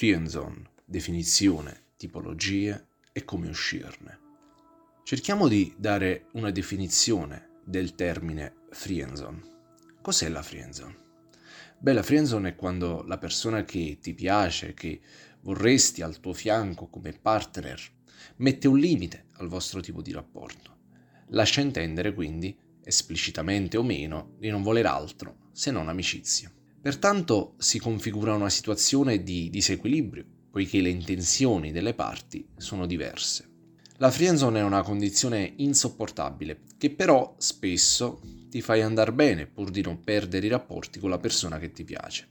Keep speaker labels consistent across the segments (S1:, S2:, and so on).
S1: Friendzone, definizione, tipologie e come uscirne. Cerchiamo di dare una definizione del termine friendzone. Cos'è la friendzone? Beh, la friendzone è quando la persona che ti piace, che vorresti al tuo fianco come partner, mette un limite al vostro tipo di rapporto. Lascia intendere quindi, esplicitamente o meno, di non voler altro se non amicizia. Pertanto si configura una situazione di disequilibrio, poiché le intenzioni delle parti sono diverse. La friendzone è una condizione insopportabile, che però spesso ti fai andare bene pur di non perdere i rapporti con la persona che ti piace.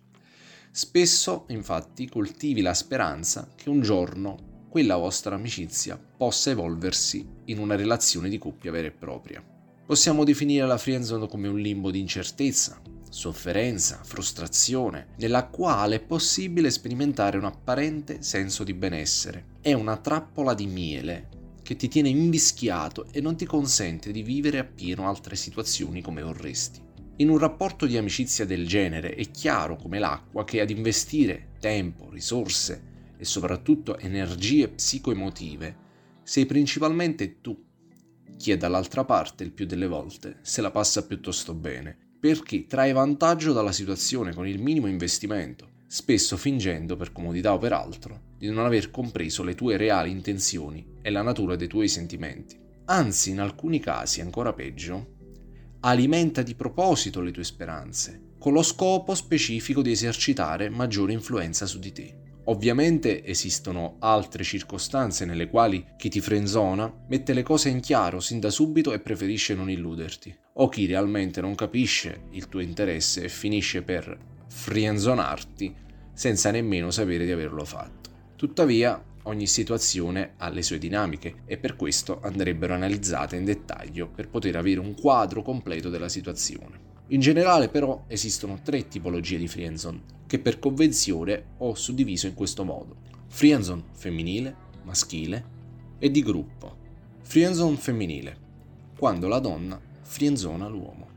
S1: Spesso, infatti, coltivi la speranza che un giorno quella vostra amicizia possa evolversi in una relazione di coppia vera e propria. Possiamo definire la friendzone come un limbo di incertezza, sofferenza, frustrazione, nella quale è possibile sperimentare un apparente senso di benessere. È una trappola di miele che ti tiene invischiato e non ti consente di vivere appieno altre situazioni come vorresti. In un rapporto di amicizia del genere è chiaro come l'acqua che ad investire tempo, risorse e soprattutto energie psicoemotive sei principalmente tu. Chi è dall'altra parte il più delle volte se la passa piuttosto bene perché trae vantaggio dalla situazione con il minimo investimento, spesso fingendo, per comodità o per altro, di non aver compreso le tue reali intenzioni e la natura dei tuoi sentimenti. Anzi, in alcuni casi, ancora peggio, alimenta di proposito le tue speranze, con lo scopo specifico di esercitare maggiore influenza su di te. Ovviamente esistono altre circostanze nelle quali chi ti frenzona mette le cose in chiaro sin da subito e preferisce non illuderti, o chi realmente non capisce il tuo interesse e finisce per frienzonarti senza nemmeno sapere di averlo fatto. Tuttavia, ogni situazione ha le sue dinamiche e per questo andrebbero analizzate in dettaglio per poter avere un quadro completo della situazione. In generale però esistono tre tipologie di friendzone che per convenzione ho suddiviso in questo modo. Friendzone femminile, maschile e di gruppo. Friendzone femminile, quando la donna friendzona l'uomo.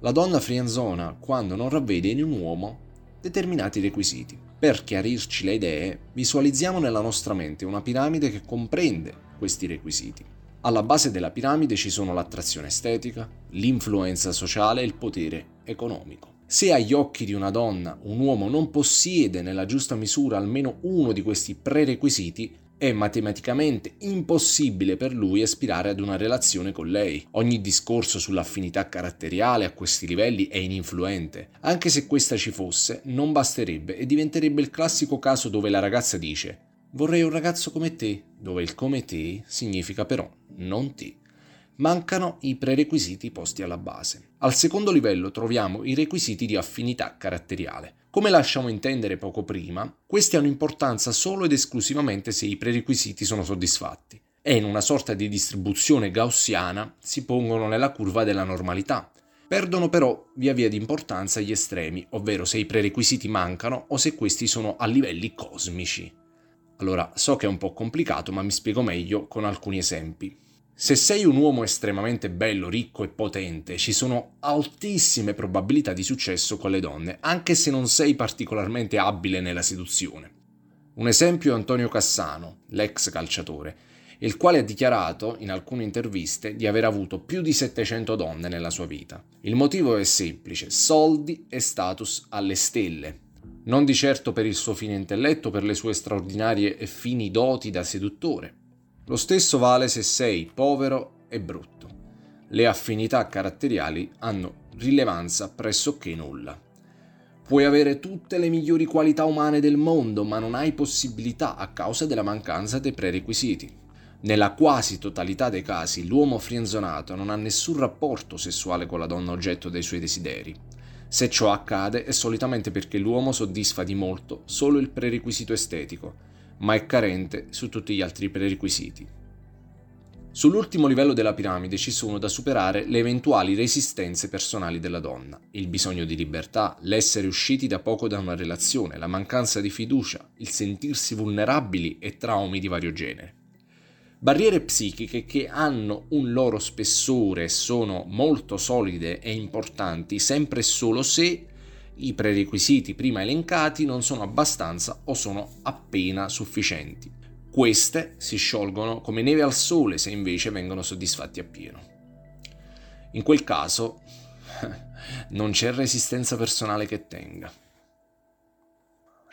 S1: La donna friendzona quando non ravvede in un uomo determinati requisiti. Per chiarirci le idee, visualizziamo nella nostra mente una piramide che comprende questi requisiti. Alla base della piramide ci sono l'attrazione estetica, l'influenza sociale e il potere economico. Se agli occhi di una donna un uomo non possiede nella giusta misura almeno uno di questi prerequisiti, è matematicamente impossibile per lui aspirare ad una relazione con lei. Ogni discorso sull'affinità caratteriale a questi livelli è ininfluente. Anche se questa ci fosse, non basterebbe e diventerebbe il classico caso dove la ragazza dice vorrei un ragazzo come te, dove il come te significa però non te mancano i prerequisiti posti alla base. Al secondo livello troviamo i requisiti di affinità caratteriale. Come lasciamo intendere poco prima, questi hanno importanza solo ed esclusivamente se i prerequisiti sono soddisfatti e in una sorta di distribuzione gaussiana si pongono nella curva della normalità. Perdono però via via di importanza gli estremi, ovvero se i prerequisiti mancano o se questi sono a livelli cosmici. Allora, so che è un po' complicato, ma mi spiego meglio con alcuni esempi. Se sei un uomo estremamente bello, ricco e potente, ci sono altissime probabilità di successo con le donne, anche se non sei particolarmente abile nella seduzione. Un esempio è Antonio Cassano, l'ex calciatore, il quale ha dichiarato in alcune interviste di aver avuto più di 700 donne nella sua vita. Il motivo è semplice, soldi e status alle stelle. Non di certo per il suo fine intelletto, per le sue straordinarie e fini doti da seduttore, lo stesso vale se sei povero e brutto. Le affinità caratteriali hanno rilevanza pressoché nulla. Puoi avere tutte le migliori qualità umane del mondo, ma non hai possibilità a causa della mancanza dei prerequisiti. Nella quasi totalità dei casi, l'uomo frienzonato non ha nessun rapporto sessuale con la donna oggetto dei suoi desideri. Se ciò accade è solitamente perché l'uomo soddisfa di molto solo il prerequisito estetico, ma è carente su tutti gli altri prerequisiti. Sull'ultimo livello della piramide ci sono da superare le eventuali resistenze personali della donna, il bisogno di libertà, l'essere usciti da poco da una relazione, la mancanza di fiducia, il sentirsi vulnerabili e traumi di vario genere. Barriere psichiche che hanno un loro spessore sono molto solide e importanti sempre e solo se i prerequisiti prima elencati non sono abbastanza o sono appena sufficienti. Queste si sciolgono come neve al sole se invece vengono soddisfatti appieno. In quel caso non c'è resistenza personale che tenga.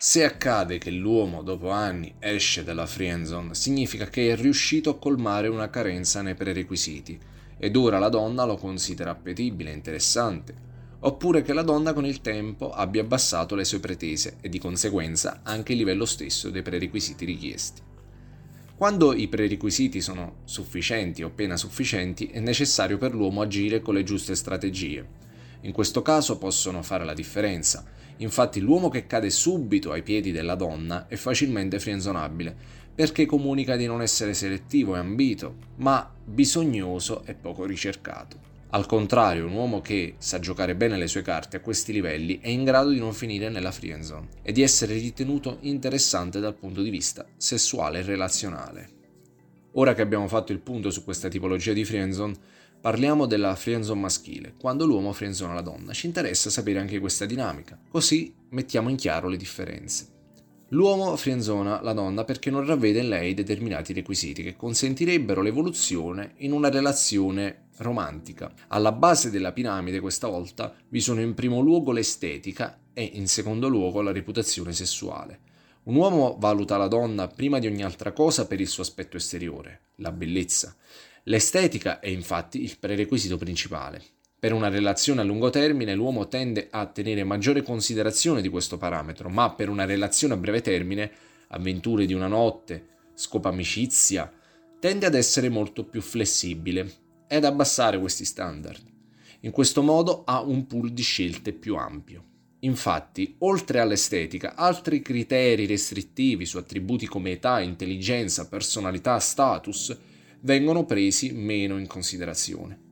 S1: Se accade che l'uomo dopo anni esce dalla friendzone, significa che è riuscito a colmare una carenza nei prerequisiti ed ora la donna lo considera appetibile interessante, oppure che la donna con il tempo abbia abbassato le sue pretese e di conseguenza anche il livello stesso dei prerequisiti richiesti. Quando i prerequisiti sono sufficienti o appena sufficienti, è necessario per l'uomo agire con le giuste strategie. In questo caso possono fare la differenza Infatti l'uomo che cade subito ai piedi della donna è facilmente frienzonabile, perché comunica di non essere selettivo e ambito, ma bisognoso e poco ricercato. Al contrario, un uomo che sa giocare bene le sue carte a questi livelli è in grado di non finire nella friendzone e di essere ritenuto interessante dal punto di vista sessuale e relazionale. Ora che abbiamo fatto il punto su questa tipologia di friendzone, Parliamo della friendzone maschile, quando l'uomo friendzona la donna. Ci interessa sapere anche questa dinamica, così mettiamo in chiaro le differenze. L'uomo friendzona la donna perché non ravvede in lei determinati requisiti che consentirebbero l'evoluzione in una relazione romantica. Alla base della piramide questa volta vi sono in primo luogo l'estetica e in secondo luogo la reputazione sessuale. Un uomo valuta la donna prima di ogni altra cosa per il suo aspetto esteriore, la bellezza. L'estetica è infatti il prerequisito principale. Per una relazione a lungo termine l'uomo tende a tenere maggiore considerazione di questo parametro, ma per una relazione a breve termine, avventure di una notte, scopo amicizia, tende ad essere molto più flessibile e ad abbassare questi standard. In questo modo ha un pool di scelte più ampio. Infatti, oltre all'estetica, altri criteri restrittivi su attributi come età, intelligenza, personalità, status vengono presi meno in considerazione.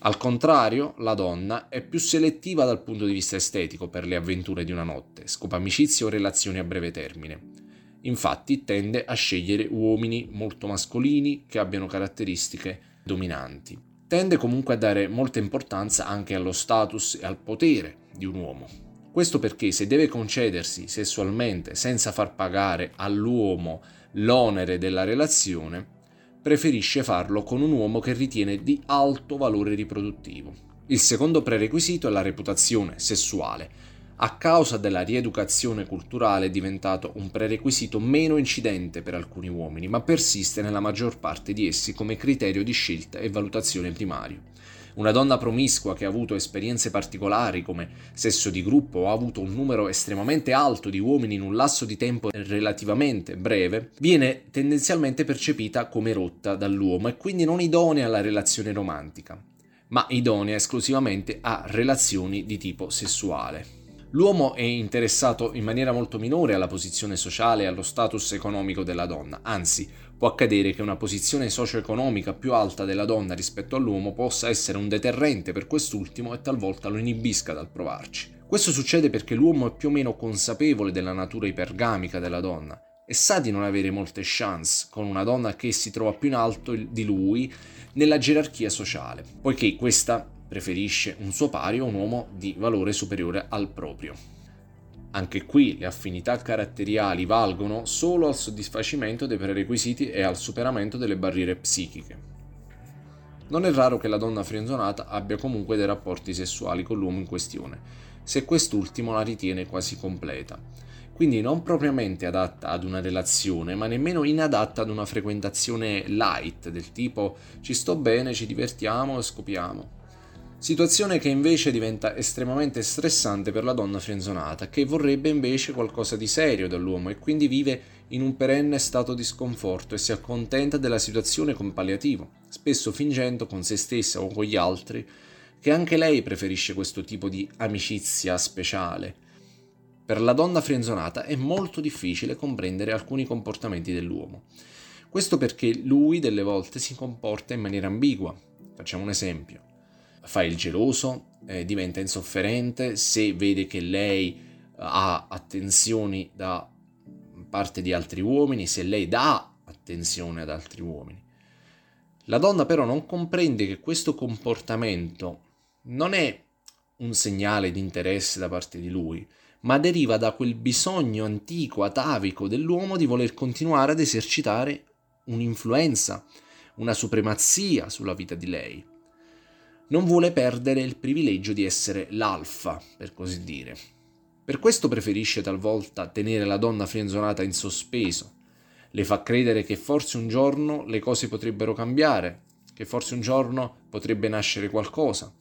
S1: Al contrario, la donna è più selettiva dal punto di vista estetico per le avventure di una notte, scopa amicizie o relazioni a breve termine. Infatti tende a scegliere uomini molto mascolini che abbiano caratteristiche dominanti. Tende comunque a dare molta importanza anche allo status e al potere di un uomo. Questo perché se deve concedersi sessualmente senza far pagare all'uomo l'onere della relazione, preferisce farlo con un uomo che ritiene di alto valore riproduttivo. Il secondo prerequisito è la reputazione sessuale. A causa della rieducazione culturale è diventato un prerequisito meno incidente per alcuni uomini, ma persiste nella maggior parte di essi come criterio di scelta e valutazione primario. Una donna promiscua che ha avuto esperienze particolari come sesso di gruppo o ha avuto un numero estremamente alto di uomini in un lasso di tempo relativamente breve, viene tendenzialmente percepita come rotta dall'uomo e quindi non idonea alla relazione romantica, ma idonea esclusivamente a relazioni di tipo sessuale. L'uomo è interessato in maniera molto minore alla posizione sociale e allo status economico della donna, anzi può accadere che una posizione socio-economica più alta della donna rispetto all'uomo possa essere un deterrente per quest'ultimo e talvolta lo inibisca dal provarci. Questo succede perché l'uomo è più o meno consapevole della natura ipergamica della donna e sa di non avere molte chance con una donna che si trova più in alto di lui nella gerarchia sociale, poiché questa preferisce un suo pari o un uomo di valore superiore al proprio. Anche qui le affinità caratteriali valgono solo al soddisfacimento dei prerequisiti e al superamento delle barriere psichiche. Non è raro che la donna frienzonata abbia comunque dei rapporti sessuali con l'uomo in questione, se quest'ultimo la ritiene quasi completa, quindi non propriamente adatta ad una relazione, ma nemmeno inadatta ad una frequentazione light, del tipo ci sto bene, ci divertiamo e scopiamo. Situazione che invece diventa estremamente stressante per la donna frenzonata, che vorrebbe invece qualcosa di serio dall'uomo e quindi vive in un perenne stato di sconforto e si accontenta della situazione con palliativo, spesso fingendo con se stessa o con gli altri che anche lei preferisce questo tipo di amicizia speciale. Per la donna frenzonata è molto difficile comprendere alcuni comportamenti dell'uomo. Questo perché lui delle volte si comporta in maniera ambigua. Facciamo un esempio fa il geloso, eh, diventa insofferente se vede che lei eh, ha attenzioni da parte di altri uomini, se lei dà attenzione ad altri uomini. La donna però non comprende che questo comportamento non è un segnale di interesse da parte di lui, ma deriva da quel bisogno antico, atavico dell'uomo di voler continuare ad esercitare un'influenza, una supremazia sulla vita di lei. Non vuole perdere il privilegio di essere l'alfa, per così dire. Per questo preferisce talvolta tenere la donna frenzonata in sospeso. Le fa credere che forse un giorno le cose potrebbero cambiare, che forse un giorno potrebbe nascere qualcosa.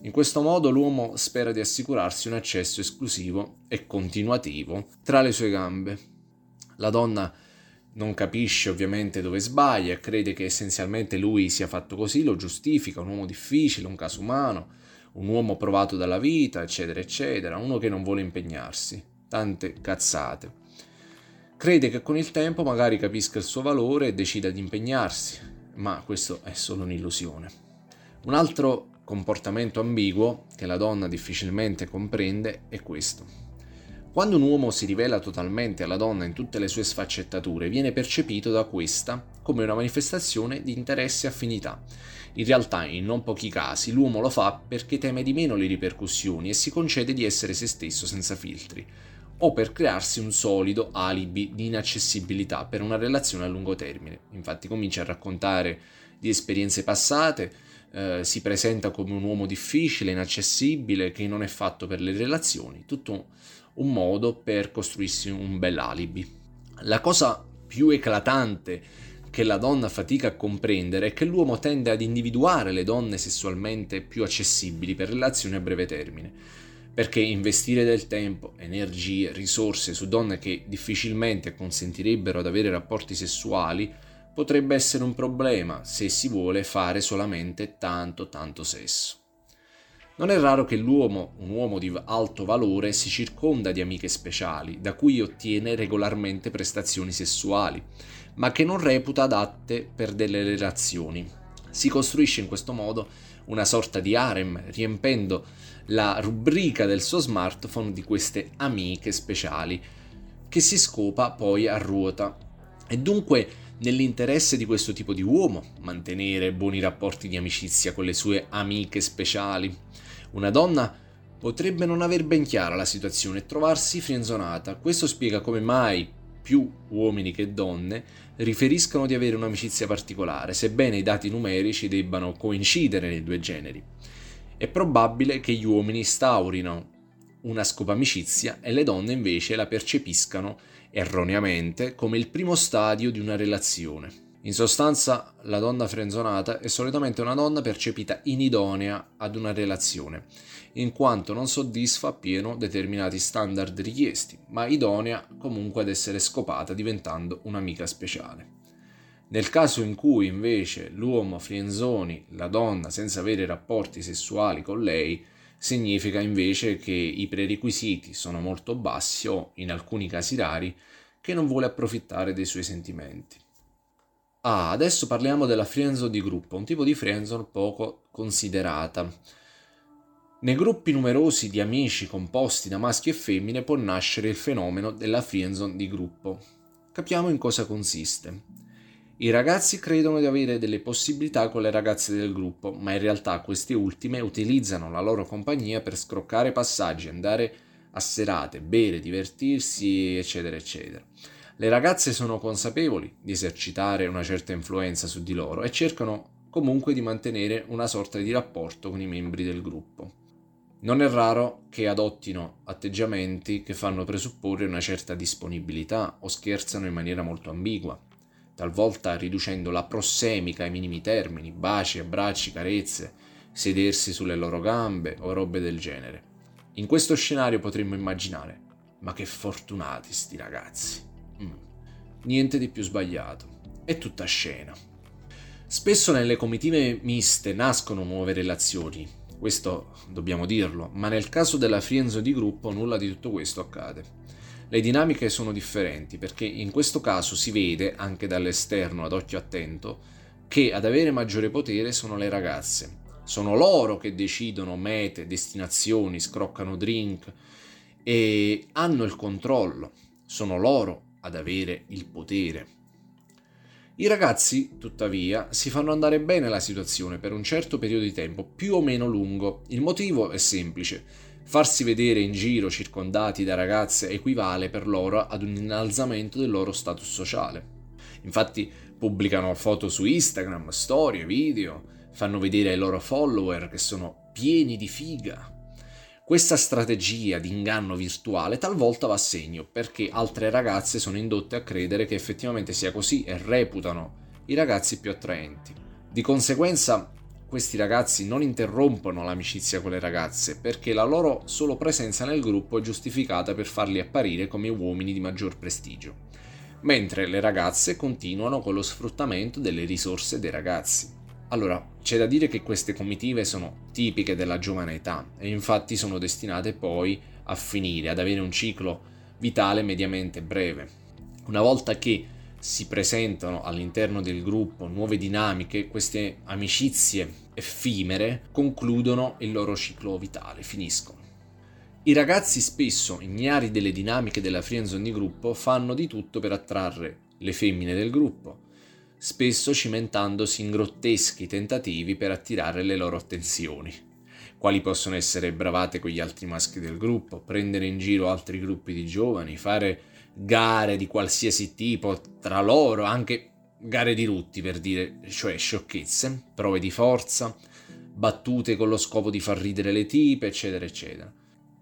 S1: In questo modo l'uomo spera di assicurarsi un accesso esclusivo e continuativo tra le sue gambe. La donna non capisce ovviamente dove sbaglia, crede che essenzialmente lui sia fatto così, lo giustifica, un uomo difficile, un caso umano, un uomo provato dalla vita, eccetera, eccetera, uno che non vuole impegnarsi. Tante cazzate. Crede che con il tempo magari capisca il suo valore e decida di impegnarsi, ma questo è solo un'illusione. Un altro comportamento ambiguo che la donna difficilmente comprende è questo. Quando un uomo si rivela totalmente alla donna in tutte le sue sfaccettature, viene percepito da questa come una manifestazione di interesse e affinità. In realtà, in non pochi casi, l'uomo lo fa perché teme di meno le ripercussioni e si concede di essere se stesso senza filtri, o per crearsi un solido alibi di inaccessibilità per una relazione a lungo termine. Infatti comincia a raccontare di esperienze passate, eh, si presenta come un uomo difficile, inaccessibile, che non è fatto per le relazioni, tutto un modo per costruirsi un bel alibi. La cosa più eclatante che la donna fatica a comprendere è che l'uomo tende ad individuare le donne sessualmente più accessibili per relazioni a breve termine, perché investire del tempo, energie, risorse su donne che difficilmente consentirebbero ad avere rapporti sessuali potrebbe essere un problema se si vuole fare solamente tanto tanto sesso. Non è raro che l'uomo, un uomo di alto valore, si circonda di amiche speciali, da cui ottiene regolarmente prestazioni sessuali, ma che non reputa adatte per delle relazioni. Si costruisce in questo modo una sorta di harem, riempendo la rubrica del suo smartphone di queste amiche speciali, che si scopa poi a ruota. E dunque nell'interesse di questo tipo di uomo mantenere buoni rapporti di amicizia con le sue amiche speciali. Una donna potrebbe non aver ben chiara la situazione e trovarsi frenzonata. Questo spiega come mai più uomini che donne riferiscono di avere un'amicizia particolare, sebbene i dati numerici debbano coincidere nei due generi. È probabile che gli uomini instaurino una scopa amicizia e le donne invece la percepiscano erroneamente come il primo stadio di una relazione. In sostanza, la donna frenzonata è solitamente una donna percepita inidonea ad una relazione, in quanto non soddisfa appieno determinati standard richiesti, ma idonea comunque ad essere scopata diventando un'amica speciale. Nel caso in cui invece l'uomo frenzoni la donna senza avere rapporti sessuali con lei, significa invece che i prerequisiti sono molto bassi o, in alcuni casi rari, che non vuole approfittare dei suoi sentimenti. Ah, adesso parliamo della friendzone di gruppo, un tipo di friendzone poco considerata. Nei gruppi numerosi di amici composti da maschi e femmine può nascere il fenomeno della friendzone di gruppo. Capiamo in cosa consiste. I ragazzi credono di avere delle possibilità con le ragazze del gruppo, ma in realtà queste ultime utilizzano la loro compagnia per scroccare passaggi, andare a serate, bere, divertirsi, eccetera, eccetera. Le ragazze sono consapevoli di esercitare una certa influenza su di loro e cercano comunque di mantenere una sorta di rapporto con i membri del gruppo. Non è raro che adottino atteggiamenti che fanno presupporre una certa disponibilità o scherzano in maniera molto ambigua, talvolta riducendo la prossemica ai minimi termini, baci, abbracci, carezze, sedersi sulle loro gambe o robe del genere. In questo scenario potremmo immaginare, ma che fortunati sti ragazzi. Mm. Niente di più sbagliato. È tutta scena. Spesso nelle comitive miste nascono nuove relazioni, questo dobbiamo dirlo, ma nel caso della frienzo di gruppo nulla di tutto questo accade. Le dinamiche sono differenti perché in questo caso si vede, anche dall'esterno ad occhio attento, che ad avere maggiore potere sono le ragazze. Sono loro che decidono mete, destinazioni, scroccano drink e hanno il controllo. Sono loro ad avere il potere. I ragazzi, tuttavia, si fanno andare bene la situazione per un certo periodo di tempo, più o meno lungo. Il motivo è semplice. Farsi vedere in giro circondati da ragazze equivale per loro ad un innalzamento del loro status sociale. Infatti pubblicano foto su Instagram, storie, video, fanno vedere ai loro follower che sono pieni di figa, questa strategia di inganno virtuale talvolta va a segno perché altre ragazze sono indotte a credere che effettivamente sia così e reputano i ragazzi più attraenti. Di conseguenza questi ragazzi non interrompono l'amicizia con le ragazze perché la loro solo presenza nel gruppo è giustificata per farli apparire come uomini di maggior prestigio, mentre le ragazze continuano con lo sfruttamento delle risorse dei ragazzi. Allora, c'è da dire che queste comitive sono tipiche della giovane età e infatti sono destinate poi a finire, ad avere un ciclo vitale mediamente breve. Una volta che si presentano all'interno del gruppo nuove dinamiche, queste amicizie effimere concludono il loro ciclo vitale, finiscono. I ragazzi spesso, ignari delle dinamiche della friendzone di gruppo, fanno di tutto per attrarre le femmine del gruppo, spesso cimentandosi in grotteschi tentativi per attirare le loro attenzioni, quali possono essere bravate con gli altri maschi del gruppo, prendere in giro altri gruppi di giovani, fare gare di qualsiasi tipo tra loro, anche gare di rutti per dire, cioè sciocchezze, prove di forza, battute con lo scopo di far ridere le tipe, eccetera, eccetera.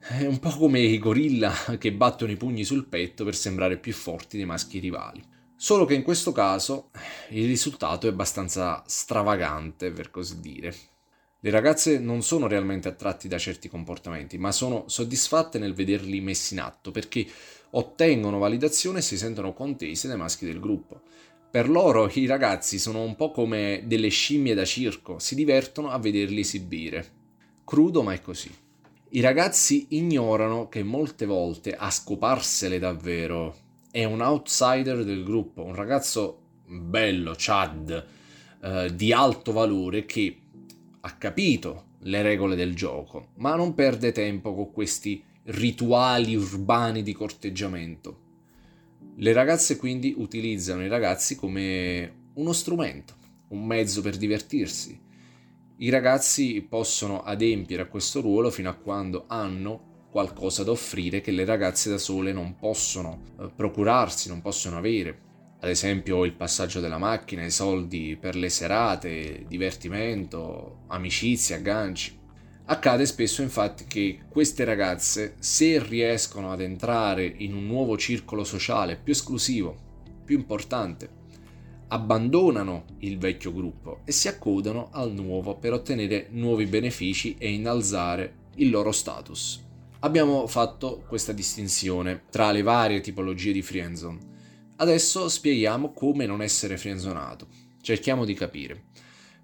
S1: È un po' come i gorilla che battono i pugni sul petto per sembrare più forti dei maschi rivali. Solo che in questo caso il risultato è abbastanza stravagante, per così dire. Le ragazze non sono realmente attratti da certi comportamenti, ma sono soddisfatte nel vederli messi in atto perché ottengono validazione e si sentono contese dai maschi del gruppo. Per loro i ragazzi sono un po' come delle scimmie da circo, si divertono a vederli esibire. Crudo, ma è così. I ragazzi ignorano che molte volte a scoparsele davvero è un outsider del gruppo, un ragazzo bello, Chad, eh, di alto valore che ha capito le regole del gioco, ma non perde tempo con questi rituali urbani di corteggiamento. Le ragazze quindi utilizzano i ragazzi come uno strumento, un mezzo per divertirsi. I ragazzi possono adempiere a questo ruolo fino a quando hanno qualcosa da offrire che le ragazze da sole non possono eh, procurarsi, non possono avere. Ad esempio il passaggio della macchina, i soldi per le serate, divertimento, amicizia, agganci. Accade spesso infatti che queste ragazze, se riescono ad entrare in un nuovo circolo sociale più esclusivo, più importante, abbandonano il vecchio gruppo e si accodano al nuovo per ottenere nuovi benefici e innalzare il loro status abbiamo fatto questa distinzione tra le varie tipologie di friendzone. Adesso spieghiamo come non essere friendzonato. Cerchiamo di capire.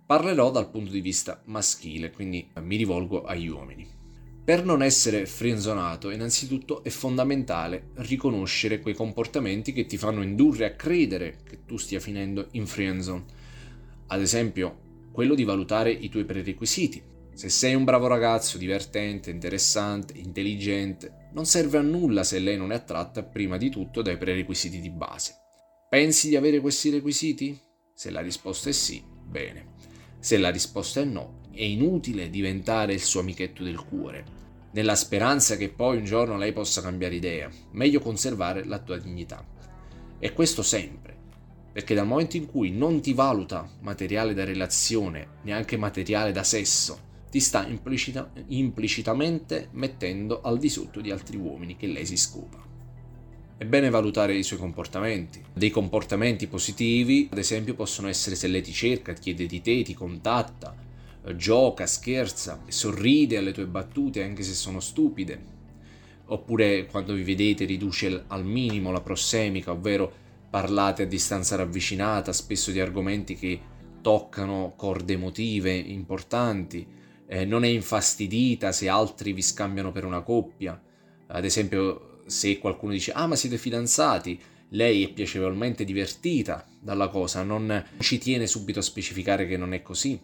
S1: Parlerò dal punto di vista maschile, quindi mi rivolgo agli uomini. Per non essere friendzonato, innanzitutto è fondamentale riconoscere quei comportamenti che ti fanno indurre a credere che tu stia finendo in friendzone. Ad esempio, quello di valutare i tuoi prerequisiti, se sei un bravo ragazzo, divertente, interessante, intelligente, non serve a nulla se lei non è attratta prima di tutto dai prerequisiti di base. Pensi di avere questi requisiti? Se la risposta è sì, bene. Se la risposta è no, è inutile diventare il suo amichetto del cuore, nella speranza che poi un giorno lei possa cambiare idea. Meglio conservare la tua dignità. E questo sempre, perché dal momento in cui non ti valuta materiale da relazione, neanche materiale da sesso, ti sta implicita, implicitamente mettendo al di sotto di altri uomini che lei si scopa. È bene valutare i suoi comportamenti. Dei comportamenti positivi, ad esempio, possono essere se lei ti cerca, chiede di te, ti contatta, gioca, scherza, sorride alle tue battute anche se sono stupide. Oppure quando vi vedete riduce al minimo la prossemica, ovvero parlate a distanza ravvicinata, spesso di argomenti che toccano corde emotive importanti, eh, non è infastidita se altri vi scambiano per una coppia. Ad esempio, se qualcuno dice ah ma siete fidanzati, lei è piacevolmente divertita dalla cosa, non ci tiene subito a specificare che non è così.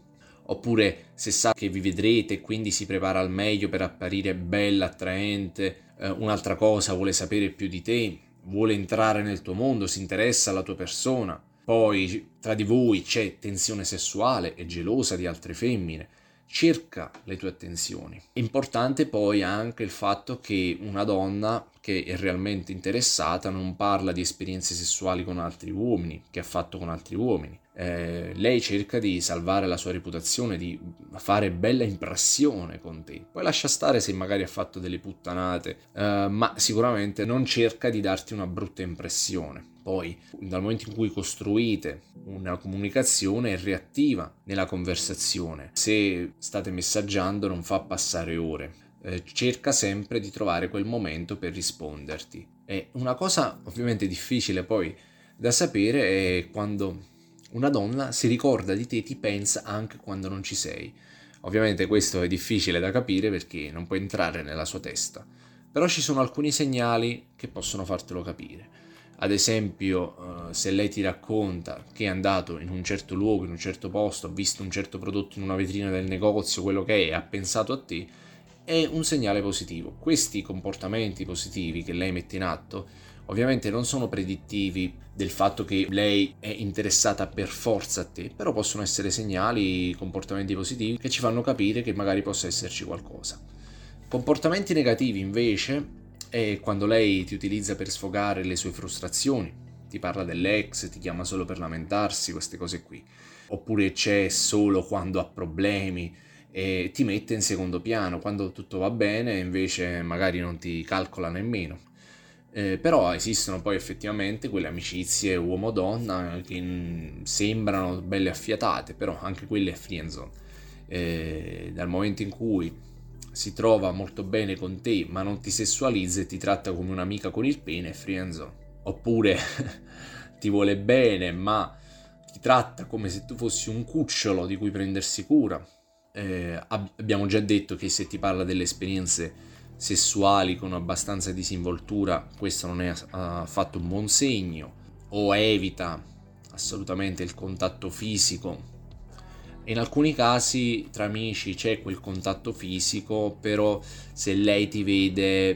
S1: Oppure se sa che vi vedrete e quindi si prepara al meglio per apparire bella, attraente, eh, un'altra cosa, vuole sapere più di te, vuole entrare nel tuo mondo, si interessa alla tua persona. poi tra di voi c'è tensione sessuale e gelosa di altre femmine, cerca le tue attenzioni. Importante poi anche il fatto che una donna che è realmente interessata non parla di esperienze sessuali con altri uomini, che ha fatto con altri uomini. Eh, lei cerca di salvare la sua reputazione, di fare bella impressione con te. Poi lascia stare se magari ha fatto delle puttanate, eh, ma sicuramente non cerca di darti una brutta impressione. Poi, dal momento in cui costruite una comunicazione, è reattiva nella conversazione. Se state messaggiando, non fa passare ore. Eh, cerca sempre di trovare quel momento per risponderti. E una cosa ovviamente difficile poi da sapere è quando una donna si ricorda di te e ti pensa anche quando non ci sei. Ovviamente questo è difficile da capire perché non puoi entrare nella sua testa, però ci sono alcuni segnali che possono fartelo capire. Ad esempio, eh, se lei ti racconta che è andato in un certo luogo, in un certo posto, ha visto un certo prodotto in una vetrina del negozio, quello che è, ha pensato a te, è un segnale positivo. Questi comportamenti positivi che lei mette in atto ovviamente non sono predittivi del fatto che lei è interessata per forza a te, però possono essere segnali, comportamenti positivi che ci fanno capire che magari possa esserci qualcosa. Comportamenti negativi invece e quando lei ti utilizza per sfogare le sue frustrazioni, ti parla dell'ex, ti chiama solo per lamentarsi, queste cose qui. Oppure c'è solo quando ha problemi e ti mette in secondo piano, quando tutto va bene invece magari non ti calcola nemmeno. Eh, però esistono poi effettivamente quelle amicizie uomo-donna che sembrano belle affiatate, però anche quelle è friendzone. Eh, dal momento in cui si trova molto bene con te ma non ti sessualizza e ti tratta come un'amica con il pene, è friendzone. Oppure ti vuole bene ma ti tratta come se tu fossi un cucciolo di cui prendersi cura. Eh, abbiamo già detto che se ti parla delle esperienze sessuali con abbastanza disinvoltura, questo non è affatto un buon segno. O evita assolutamente il contatto fisico in alcuni casi tra amici c'è quel contatto fisico, però se lei ti vede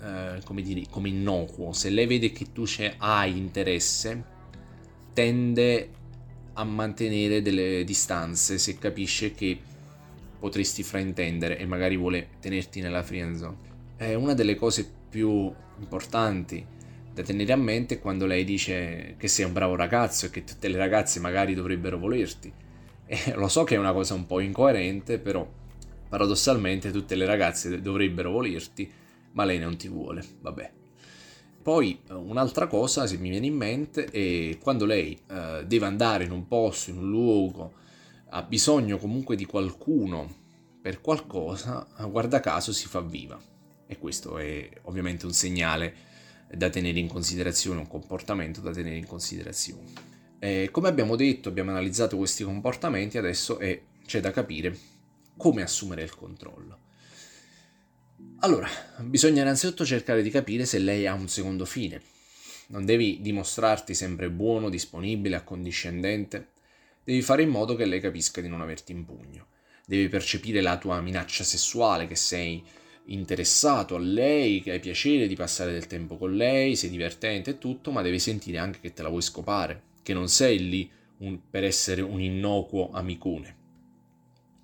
S1: eh, come, dire, come innocuo, se lei vede che tu hai interesse, tende a mantenere delle distanze se capisce che potresti fraintendere e magari vuole tenerti nella friendzone. È una delle cose più importanti da tenere a mente quando lei dice che sei un bravo ragazzo e che tutte le ragazze magari dovrebbero volerti e lo so che è una cosa un po' incoerente, però paradossalmente tutte le ragazze dovrebbero volerti, ma lei non ti vuole, vabbè. Poi un'altra cosa, se mi viene in mente, è quando lei eh, deve andare in un posto, in un luogo, ha bisogno comunque di qualcuno per qualcosa, guarda caso si fa viva. E questo è ovviamente un segnale da tenere in considerazione, un comportamento da tenere in considerazione. Eh, come abbiamo detto, abbiamo analizzato questi comportamenti, adesso è, c'è da capire come assumere il controllo. Allora, bisogna innanzitutto cercare di capire se lei ha un secondo fine. Non devi dimostrarti sempre buono, disponibile, accondiscendente. Devi fare in modo che lei capisca di non averti in pugno. Devi percepire la tua minaccia sessuale, che sei interessato a lei, che hai piacere di passare del tempo con lei, sei divertente e tutto, ma devi sentire anche che te la vuoi scopare, che non sei lì un, per essere un innocuo amicone.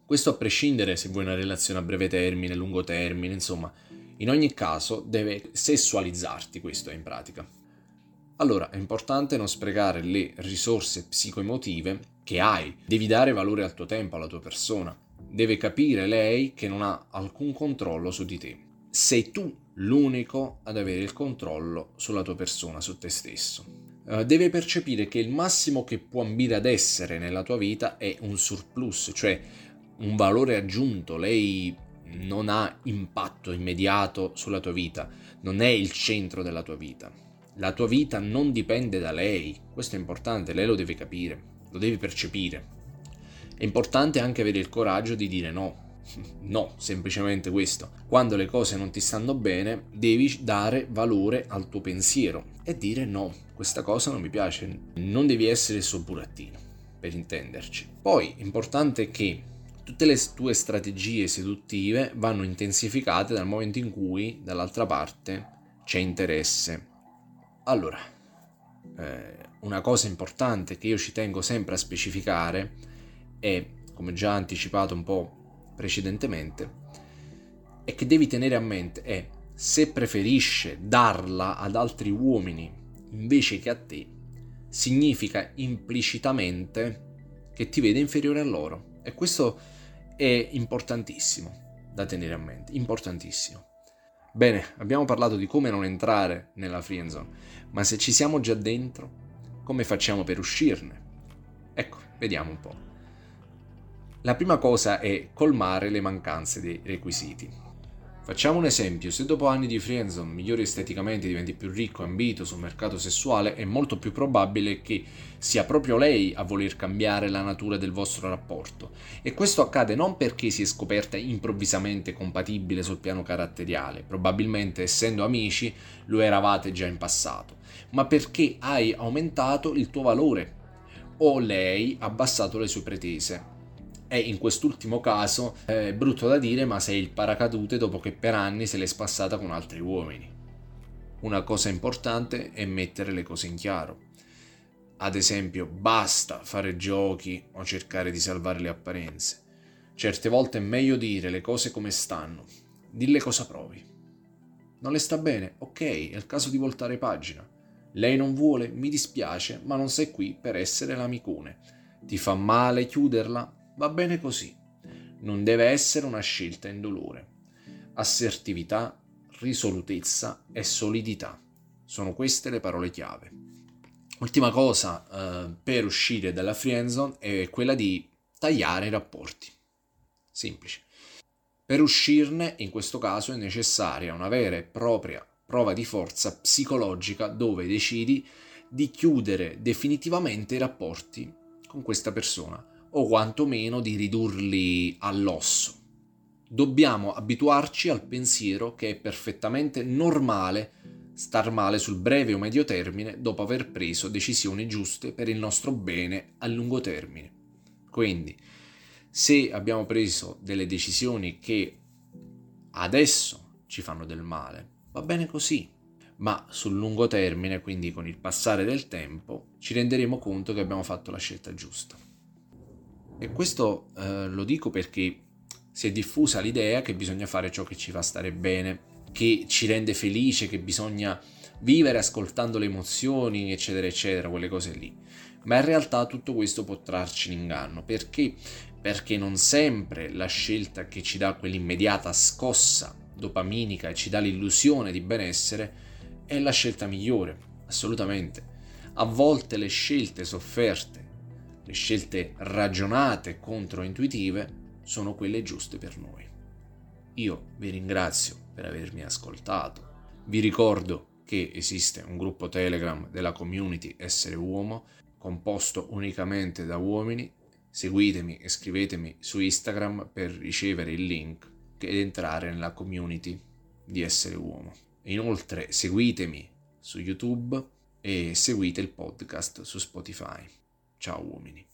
S1: Questo a prescindere se vuoi una relazione a breve termine, lungo termine, insomma, in ogni caso deve sessualizzarti, questo è in pratica. Allora è importante non sprecare le risorse psicoemotive che hai, devi dare valore al tuo tempo, alla tua persona. Deve capire lei che non ha alcun controllo su di te. Sei tu l'unico ad avere il controllo sulla tua persona, su te stesso. Eh, deve percepire che il massimo che può ambire ad essere nella tua vita è un surplus, cioè un valore aggiunto. Lei non ha impatto immediato sulla tua vita, non è il centro della tua vita. La tua vita non dipende da lei, questo è importante, lei lo deve capire, lo deve percepire. È importante anche avere il coraggio di dire no, No, semplicemente questo. Quando le cose non ti stanno bene, devi dare valore al tuo pensiero e dire no, questa cosa non mi piace. Non devi essere il suo burattino, per intenderci. Poi, importante che tutte le tue strategie seduttive vanno intensificate dal momento in cui dall'altra parte c'è interesse. Allora, eh, una cosa importante che io ci tengo sempre a specificare è, come già anticipato un po' precedentemente, è che devi tenere a mente è se preferisce darla ad altri uomini invece che a te, significa implicitamente che ti vede inferiore a loro. E questo è importantissimo da tenere a mente, importantissimo. Bene, abbiamo parlato di come non entrare nella friendzone, ma se ci siamo già dentro, come facciamo per uscirne? Ecco, vediamo un po'. La prima cosa è colmare le mancanze dei requisiti. Facciamo un esempio, se dopo anni di friendzone migliori esteticamente diventi più ricco e ambito sul mercato sessuale, è molto più probabile che sia proprio lei a voler cambiare la natura del vostro rapporto. E questo accade non perché si è scoperta improvvisamente compatibile sul piano caratteriale, probabilmente essendo amici lo eravate già in passato, ma perché hai aumentato il tuo valore o lei ha abbassato le sue pretese e in quest'ultimo caso è brutto da dire, ma sei il paracadute dopo che per anni se l'è spassata con altri uomini. Una cosa importante è mettere le cose in chiaro. Ad esempio, basta fare giochi o cercare di salvare le apparenze. Certe volte è meglio dire le cose come stanno. Dille cosa provi. Non le sta bene? Ok, è il caso di voltare pagina. Lei non vuole? Mi dispiace, ma non sei qui per essere l'amicone. Ti fa male chiuderla? Va bene così. Non deve essere una scelta indolore. Assertività, risolutezza e solidità. Sono queste le parole chiave. Ultima cosa eh, per uscire dalla friendzone è quella di tagliare i rapporti. Semplice. Per uscirne, in questo caso, è necessaria una vera e propria prova di forza psicologica dove decidi di chiudere definitivamente i rapporti con questa persona o quantomeno di ridurli all'osso. Dobbiamo abituarci al pensiero che è perfettamente normale star male sul breve o medio termine dopo aver preso decisioni giuste per il nostro bene a lungo termine. Quindi, se abbiamo preso delle decisioni che adesso ci fanno del male, va bene così, ma sul lungo termine, quindi con il passare del tempo, ci renderemo conto che abbiamo fatto la scelta giusta. E questo eh, lo dico perché si è diffusa l'idea che bisogna fare ciò che ci fa stare bene, che ci rende felice, che bisogna vivere ascoltando le emozioni, eccetera, eccetera, quelle cose lì. Ma in realtà tutto questo può trarci in inganno. Perché? Perché non sempre la scelta che ci dà quell'immediata scossa dopaminica e ci dà l'illusione di benessere è la scelta migliore, assolutamente. A volte le scelte sofferte le scelte ragionate, controintuitive, sono quelle giuste per noi. Io vi ringrazio per avermi ascoltato. Vi ricordo che esiste un gruppo Telegram della community Essere Uomo, composto unicamente da uomini. Seguitemi e scrivetemi su Instagram per ricevere il link ed entrare nella community di Essere Uomo. Inoltre seguitemi su YouTube e seguite il podcast su Spotify. Ciao uomini.